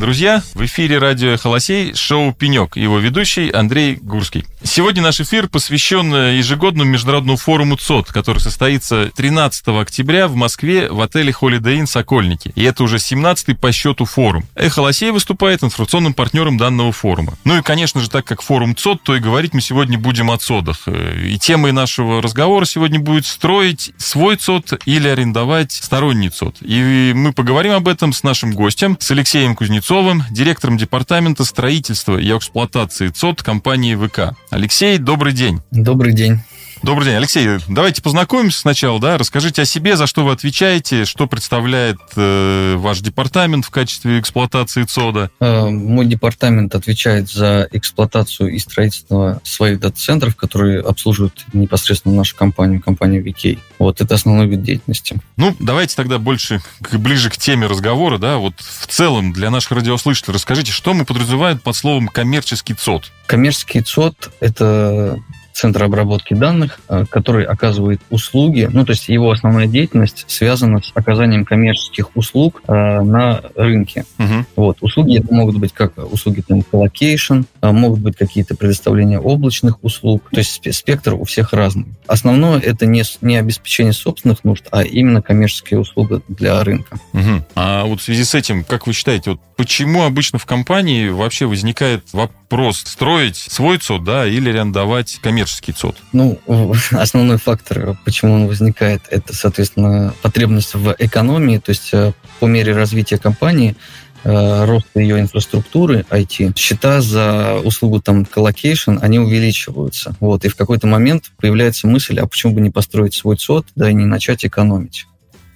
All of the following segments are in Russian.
Друзья, в эфире радио «Холосей» шоу «Пенек», его ведущий Андрей Гурский. Сегодня наш эфир посвящен ежегодному международному форуму ЦОД, который состоится 13 октября в Москве в отеле Holiday Inn «Сокольники». И это уже 17-й по счету форум. «Эхо Лосей» выступает информационным партнером данного форума. Ну и, конечно же, так как форум ЦОД, то и говорить мы сегодня будем о ЦОДах. И темой нашего разговора сегодня будет строить свой ЦОД или арендовать сторонний ЦОД. И мы поговорим об этом с нашим гостем, с Алексеем Кузнецовым, Кузнецовым, директором департамента строительства и эксплуатации ЦОД компании ВК. Алексей, добрый день. Добрый день. Добрый день, Алексей. Давайте познакомимся сначала, да. Расскажите о себе, за что вы отвечаете, что представляет э, ваш департамент в качестве эксплуатации ЦОДа. Э, мой департамент отвечает за эксплуатацию и строительство своих дата-центров, которые обслуживают непосредственно нашу компанию, компанию VK. Вот это основной вид деятельности. Ну, давайте тогда больше ближе к теме разговора, да. Вот в целом для наших радиослушателей расскажите, что мы подразумеваем под словом коммерческий ЦОД. Коммерческий ЦОД – это центр обработки данных, э, который оказывает услуги, ну, то есть его основная деятельность связана с оказанием коммерческих услуг э, на рынке. Угу. Вот. Услуги это могут быть как услуги там, colocation, э, могут быть какие-то предоставления облачных услуг, то есть спектр у всех разный. Основное это не, не обеспечение собственных нужд, а именно коммерческие услуги для рынка. Угу. А вот в связи с этим, как вы считаете, вот почему обычно в компании вообще возникает вопрос строить свой ЦОД, да, или арендовать коммерческий ЦОД? Ну, основной фактор, почему он возникает, это, соответственно, потребность в экономии, то есть э, по мере развития компании э, роста ее инфраструктуры IT, счета за услугу там colocation, они увеличиваются. Вот, и в какой-то момент появляется мысль, а почему бы не построить свой ЦОД, да, и не начать экономить.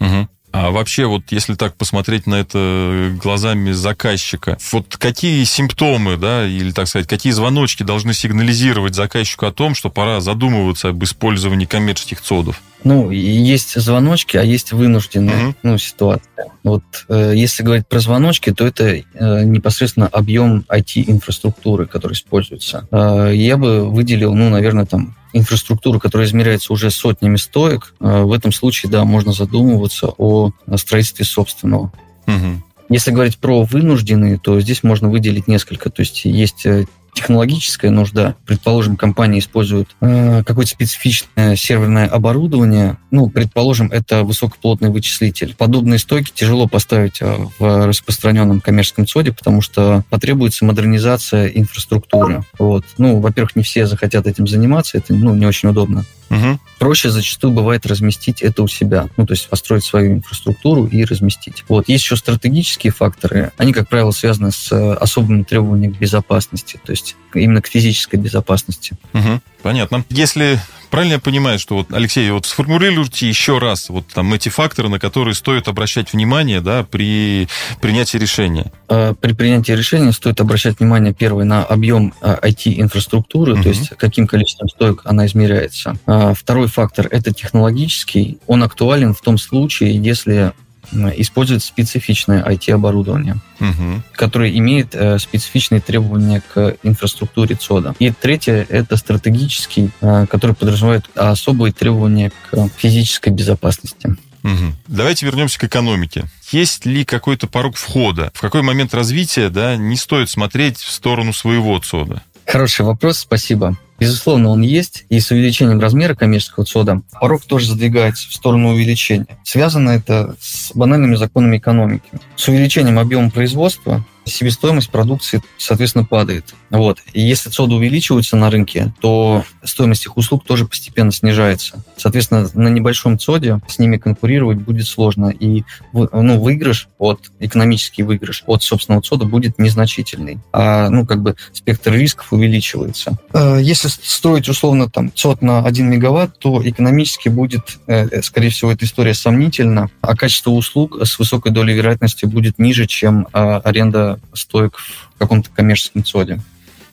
Угу. А вообще, вот если так посмотреть на это глазами заказчика, вот какие симптомы, да, или, так сказать, какие звоночки должны сигнализировать заказчику о том, что пора задумываться об использовании коммерческих цодов? Ну, есть звоночки, а есть вынужденная uh-huh. ну, ситуация. Вот э, если говорить про звоночки, то это э, непосредственно объем IT-инфраструктуры, который используется. Э, я бы выделил, ну, наверное, там инфраструктуру, которая измеряется уже сотнями стоек. Э, в этом случае, да, можно задумываться о строительстве собственного. Uh-huh. Если говорить про вынужденные, то здесь можно выделить несколько. То есть есть э, технологическая нужда. Предположим, компания использует э, какое-то специфичное серверное оборудование. Ну, предположим, это высокоплотный вычислитель. Подобные стойки тяжело поставить э, в распространенном коммерческом ЦОДе, потому что потребуется модернизация инфраструктуры. Вот. Ну, во-первых, не все захотят этим заниматься, это ну, не очень удобно. Угу. Проще зачастую бывает разместить это у себя, ну, то есть построить свою инфраструктуру и разместить. Вот. Есть еще стратегические факторы. Они, как правило, связаны с э, особыми требованиями к безопасности, то есть именно к физической безопасности. Угу. Понятно. Если правильно я понимаю, что вот, Алексей, вот сформулируйте еще раз вот там эти факторы, на которые стоит обращать внимание, да, при принятии решения? Э, при принятии решения стоит обращать внимание, первый, на объем IT-инфраструктуры, угу. то есть каким количеством стоек она измеряется. А второй фактор – это технологический. Он актуален в том случае, если использует специфичное IT-оборудование, угу. которое имеет э, специфичные требования к инфраструктуре ЦОДа. И третье – это стратегический, э, который подразумевает особые требования к физической безопасности. Угу. Давайте вернемся к экономике. Есть ли какой-то порог входа? В какой момент развития да, не стоит смотреть в сторону своего ЦОДа? Хороший вопрос, спасибо. Безусловно, он есть, и с увеличением размера коммерческого ЦОДа порог тоже задвигается в сторону увеличения. Связано это с банальными законами экономики. С увеличением объема производства себестоимость продукции, соответственно, падает. Вот. И если цоды увеличиваются на рынке, то стоимость их услуг тоже постепенно снижается. Соответственно, на небольшом цоде с ними конкурировать будет сложно. И ну, выигрыш от, экономический выигрыш от собственного цода будет незначительный. А ну, как бы спектр рисков увеличивается. Э, если строить условно там цод на 1 мегаватт, то экономически будет, э, скорее всего, эта история сомнительна, а качество услуг с высокой долей вероятности будет ниже, чем а, аренда стоек в каком-то коммерческом ЦОДе.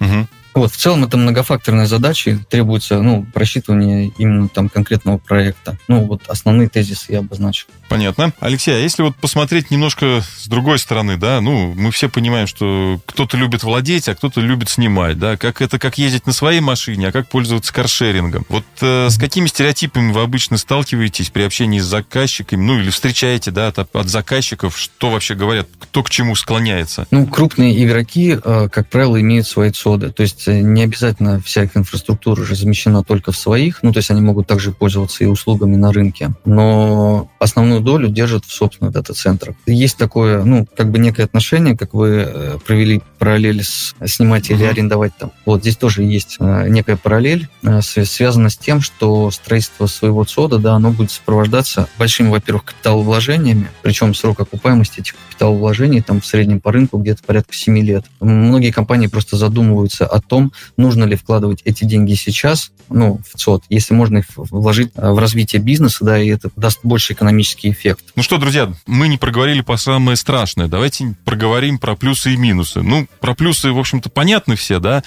Угу. Вот, в целом это многофакторная задача, требуется, ну, просчитывание именно там конкретного проекта. Ну, вот основные тезисы я обозначил. Понятно. Алексей, а если вот посмотреть немножко с другой стороны, да, ну, мы все понимаем, что кто-то любит владеть, а кто-то любит снимать, да, как это, как ездить на своей машине, а как пользоваться каршерингом. Вот э, с какими стереотипами вы обычно сталкиваетесь при общении с заказчиками, ну, или встречаете, да, от, от заказчиков, что вообще говорят, кто к чему склоняется? Ну, крупные игроки, э, как правило, имеют свои цоды, то есть есть не обязательно вся их инфраструктура размещена только в своих, ну, то есть они могут также пользоваться и услугами на рынке, но основную долю держат в собственных дата-центрах. Есть такое, ну, как бы некое отношение, как вы э, провели параллель с снимать или арендовать там. Вот здесь тоже есть э, некая параллель, э, связана с тем, что строительство своего ЦОДа, да, оно будет сопровождаться большими, во-первых, капиталовложениями, причем срок окупаемости этих капиталовложений там в среднем по рынку где-то порядка 7 лет. Многие компании просто задумываются о том, нужно ли вкладывать эти деньги сейчас, ну, в ЦОД, если можно их вложить э, в развитие бизнеса, да, и это даст больше экономический эффект. Ну что, друзья, мы не проговорили по самое страшное. Давайте проговорим про плюсы и минусы. Ну, про плюсы, в общем-то, понятны все, да.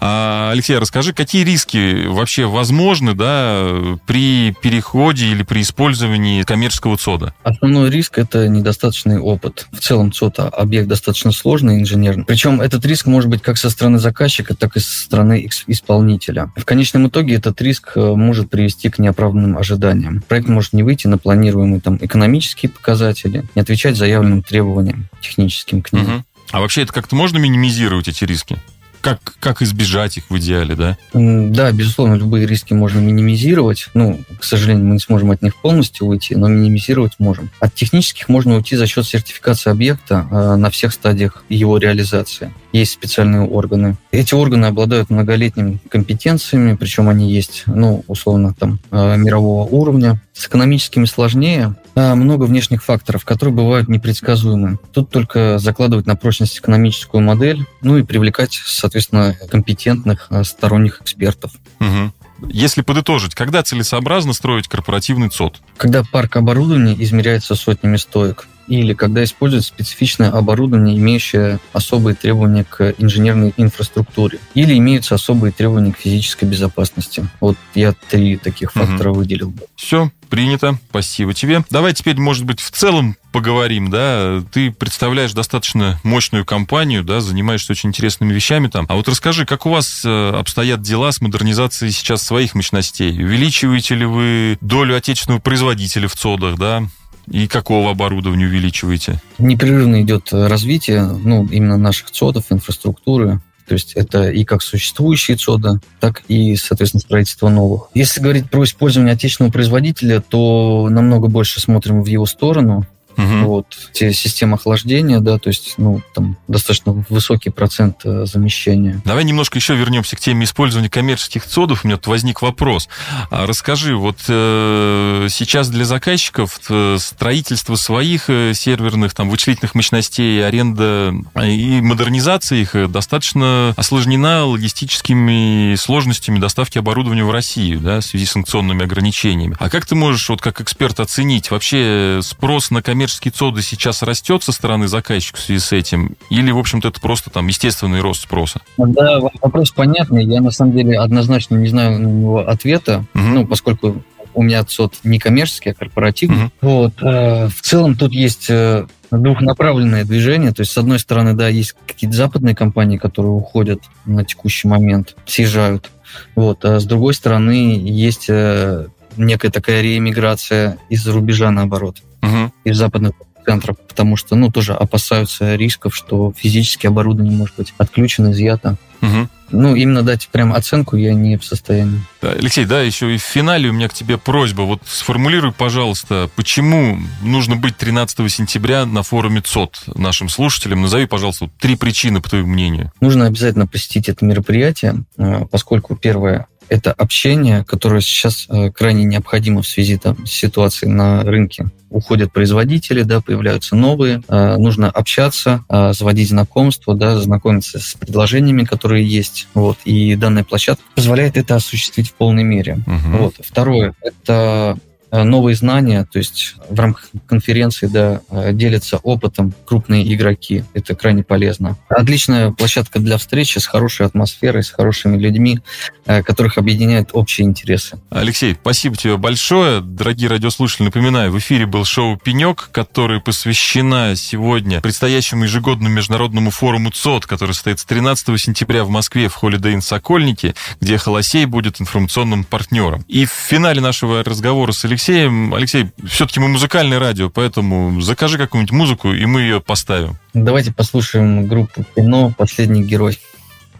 А, Алексей, расскажи, какие риски вообще возможны, да, при переходе или при использовании коммерческого ЦОДа? Основной риск – это недостаточный опыт. В целом ЦОД – объект достаточно сложный инженерный. Причем этот риск может быть как со стороны заказчика, так так и со стороны исполнителя. В конечном итоге этот риск э, может привести к неоправданным ожиданиям. Проект может не выйти на планируемые там, экономические показатели, не отвечать заявленным требованиям техническим к ним. Угу. А вообще это как-то можно минимизировать эти риски? Как, как избежать их в идеале, да? Да, безусловно, любые риски можно минимизировать. Ну, к сожалению, мы не сможем от них полностью уйти, но минимизировать можем. От технических можно уйти за счет сертификации объекта э, на всех стадиях его реализации. Есть специальные органы. Эти органы обладают многолетними компетенциями, причем они есть, ну, условно, там, э, мирового уровня. С экономическими сложнее. Э, много внешних факторов, которые бывают непредсказуемы. Тут только закладывать на прочность экономическую модель, ну и привлекать, соответственно, компетентных э, сторонних экспертов. Угу. Если подытожить, когда целесообразно строить корпоративный ЦОД? Когда парк оборудования измеряется сотнями стоек или когда используют специфичное оборудование, имеющее особые требования к инженерной инфраструктуре, или имеются особые требования к физической безопасности. Вот я три таких фактора угу. выделил бы. Все, принято. Спасибо тебе. Давай теперь, может быть, в целом поговорим, да, ты представляешь достаточно мощную компанию, да, занимаешься очень интересными вещами там. А вот расскажи, как у вас э, обстоят дела с модернизацией сейчас своих мощностей? Увеличиваете ли вы долю отечественного производителя в ЦОДах, да? И какого оборудования увеличиваете? Непрерывно идет развитие ну, именно наших ЦОДов, инфраструктуры. То есть это и как существующие ЦОДы, так и, соответственно, строительство новых. Если говорить про использование отечественного производителя, то намного больше смотрим в его сторону. Угу. Вот, те системы охлаждения, да, то есть, ну, там достаточно высокий процент э, замещения. Давай немножко еще вернемся к теме использования коммерческих цодов. У меня тут возник вопрос. А расскажи, вот э, сейчас для заказчиков э, строительство своих э, серверных, там, вычислительных мощностей, аренда и модернизация их достаточно осложнена логистическими сложностями доставки оборудования в Россию, да, в связи с санкционными ограничениями. А как ты можешь, вот как эксперт, оценить вообще спрос на коммерческие коммерческий ЦОД сейчас растет со стороны заказчика в связи с этим? Или, в общем-то, это просто там естественный рост спроса? Да, вопрос понятный. Я, на самом деле, однозначно не знаю на него ответа, угу. ну, поскольку у меня ЦОД не коммерческий, а корпоративный. Угу. Вот. Э, в целом тут есть э, двухнаправленное движение. То есть, с одной стороны, да, есть какие-то западные компании, которые уходят на текущий момент, съезжают. Вот. А с другой стороны, есть э, некая такая реэмиграция из-за рубежа, наоборот, угу. из западных центров, потому что, ну, тоже опасаются рисков, что физически оборудование может быть отключено, изъято. Угу. Ну, именно дать прям оценку я не в состоянии. Алексей, да, еще и в финале у меня к тебе просьба. Вот сформулируй, пожалуйста, почему нужно быть 13 сентября на форуме ЦОД нашим слушателям? Назови, пожалуйста, три причины, по твоему мнению. Нужно обязательно посетить это мероприятие, э, поскольку, первое, это общение, которое сейчас э, крайне необходимо в связи там, с ситуацией на рынке. Уходят производители, да, появляются новые, э, нужно общаться, э, заводить знакомства, да, знакомиться с предложениями, которые есть. Вот, и данная площадка позволяет это осуществить в полной мере. Угу. Вот. Второе, это новые знания, то есть в рамках конференции да, э, делятся опытом крупные игроки. Это крайне полезно. Отличная площадка для встречи с хорошей атмосферой, с хорошими людьми, которых объединяют общие интересы. Алексей, спасибо тебе большое. Дорогие радиослушатели, напоминаю, в эфире был шоу «Пенек», который посвящена сегодня предстоящему ежегодному международному форуму ЦОД, который состоится 13 сентября в Москве в Holiday Inn Сокольники, где Холосей будет информационным партнером. И в финале нашего разговора с Алексеем, Алексей, все-таки мы музыкальное радио, поэтому закажи какую-нибудь музыку, и мы ее поставим. Давайте послушаем группу «Кино. Последний герой».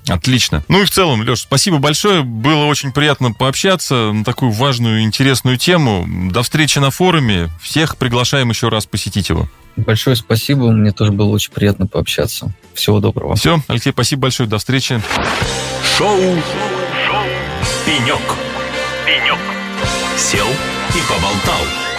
Отлично. Ну и в целом, Леш, спасибо большое. Было очень приятно пообщаться на такую важную и интересную тему. До встречи на форуме. Всех приглашаем еще раз посетить его. Большое спасибо. Мне тоже было очень приятно пообщаться. Всего доброго. Все, Алексей, спасибо большое. До встречи. Шоу. Шоу. Пенек. Пенек. Сел и поболтал.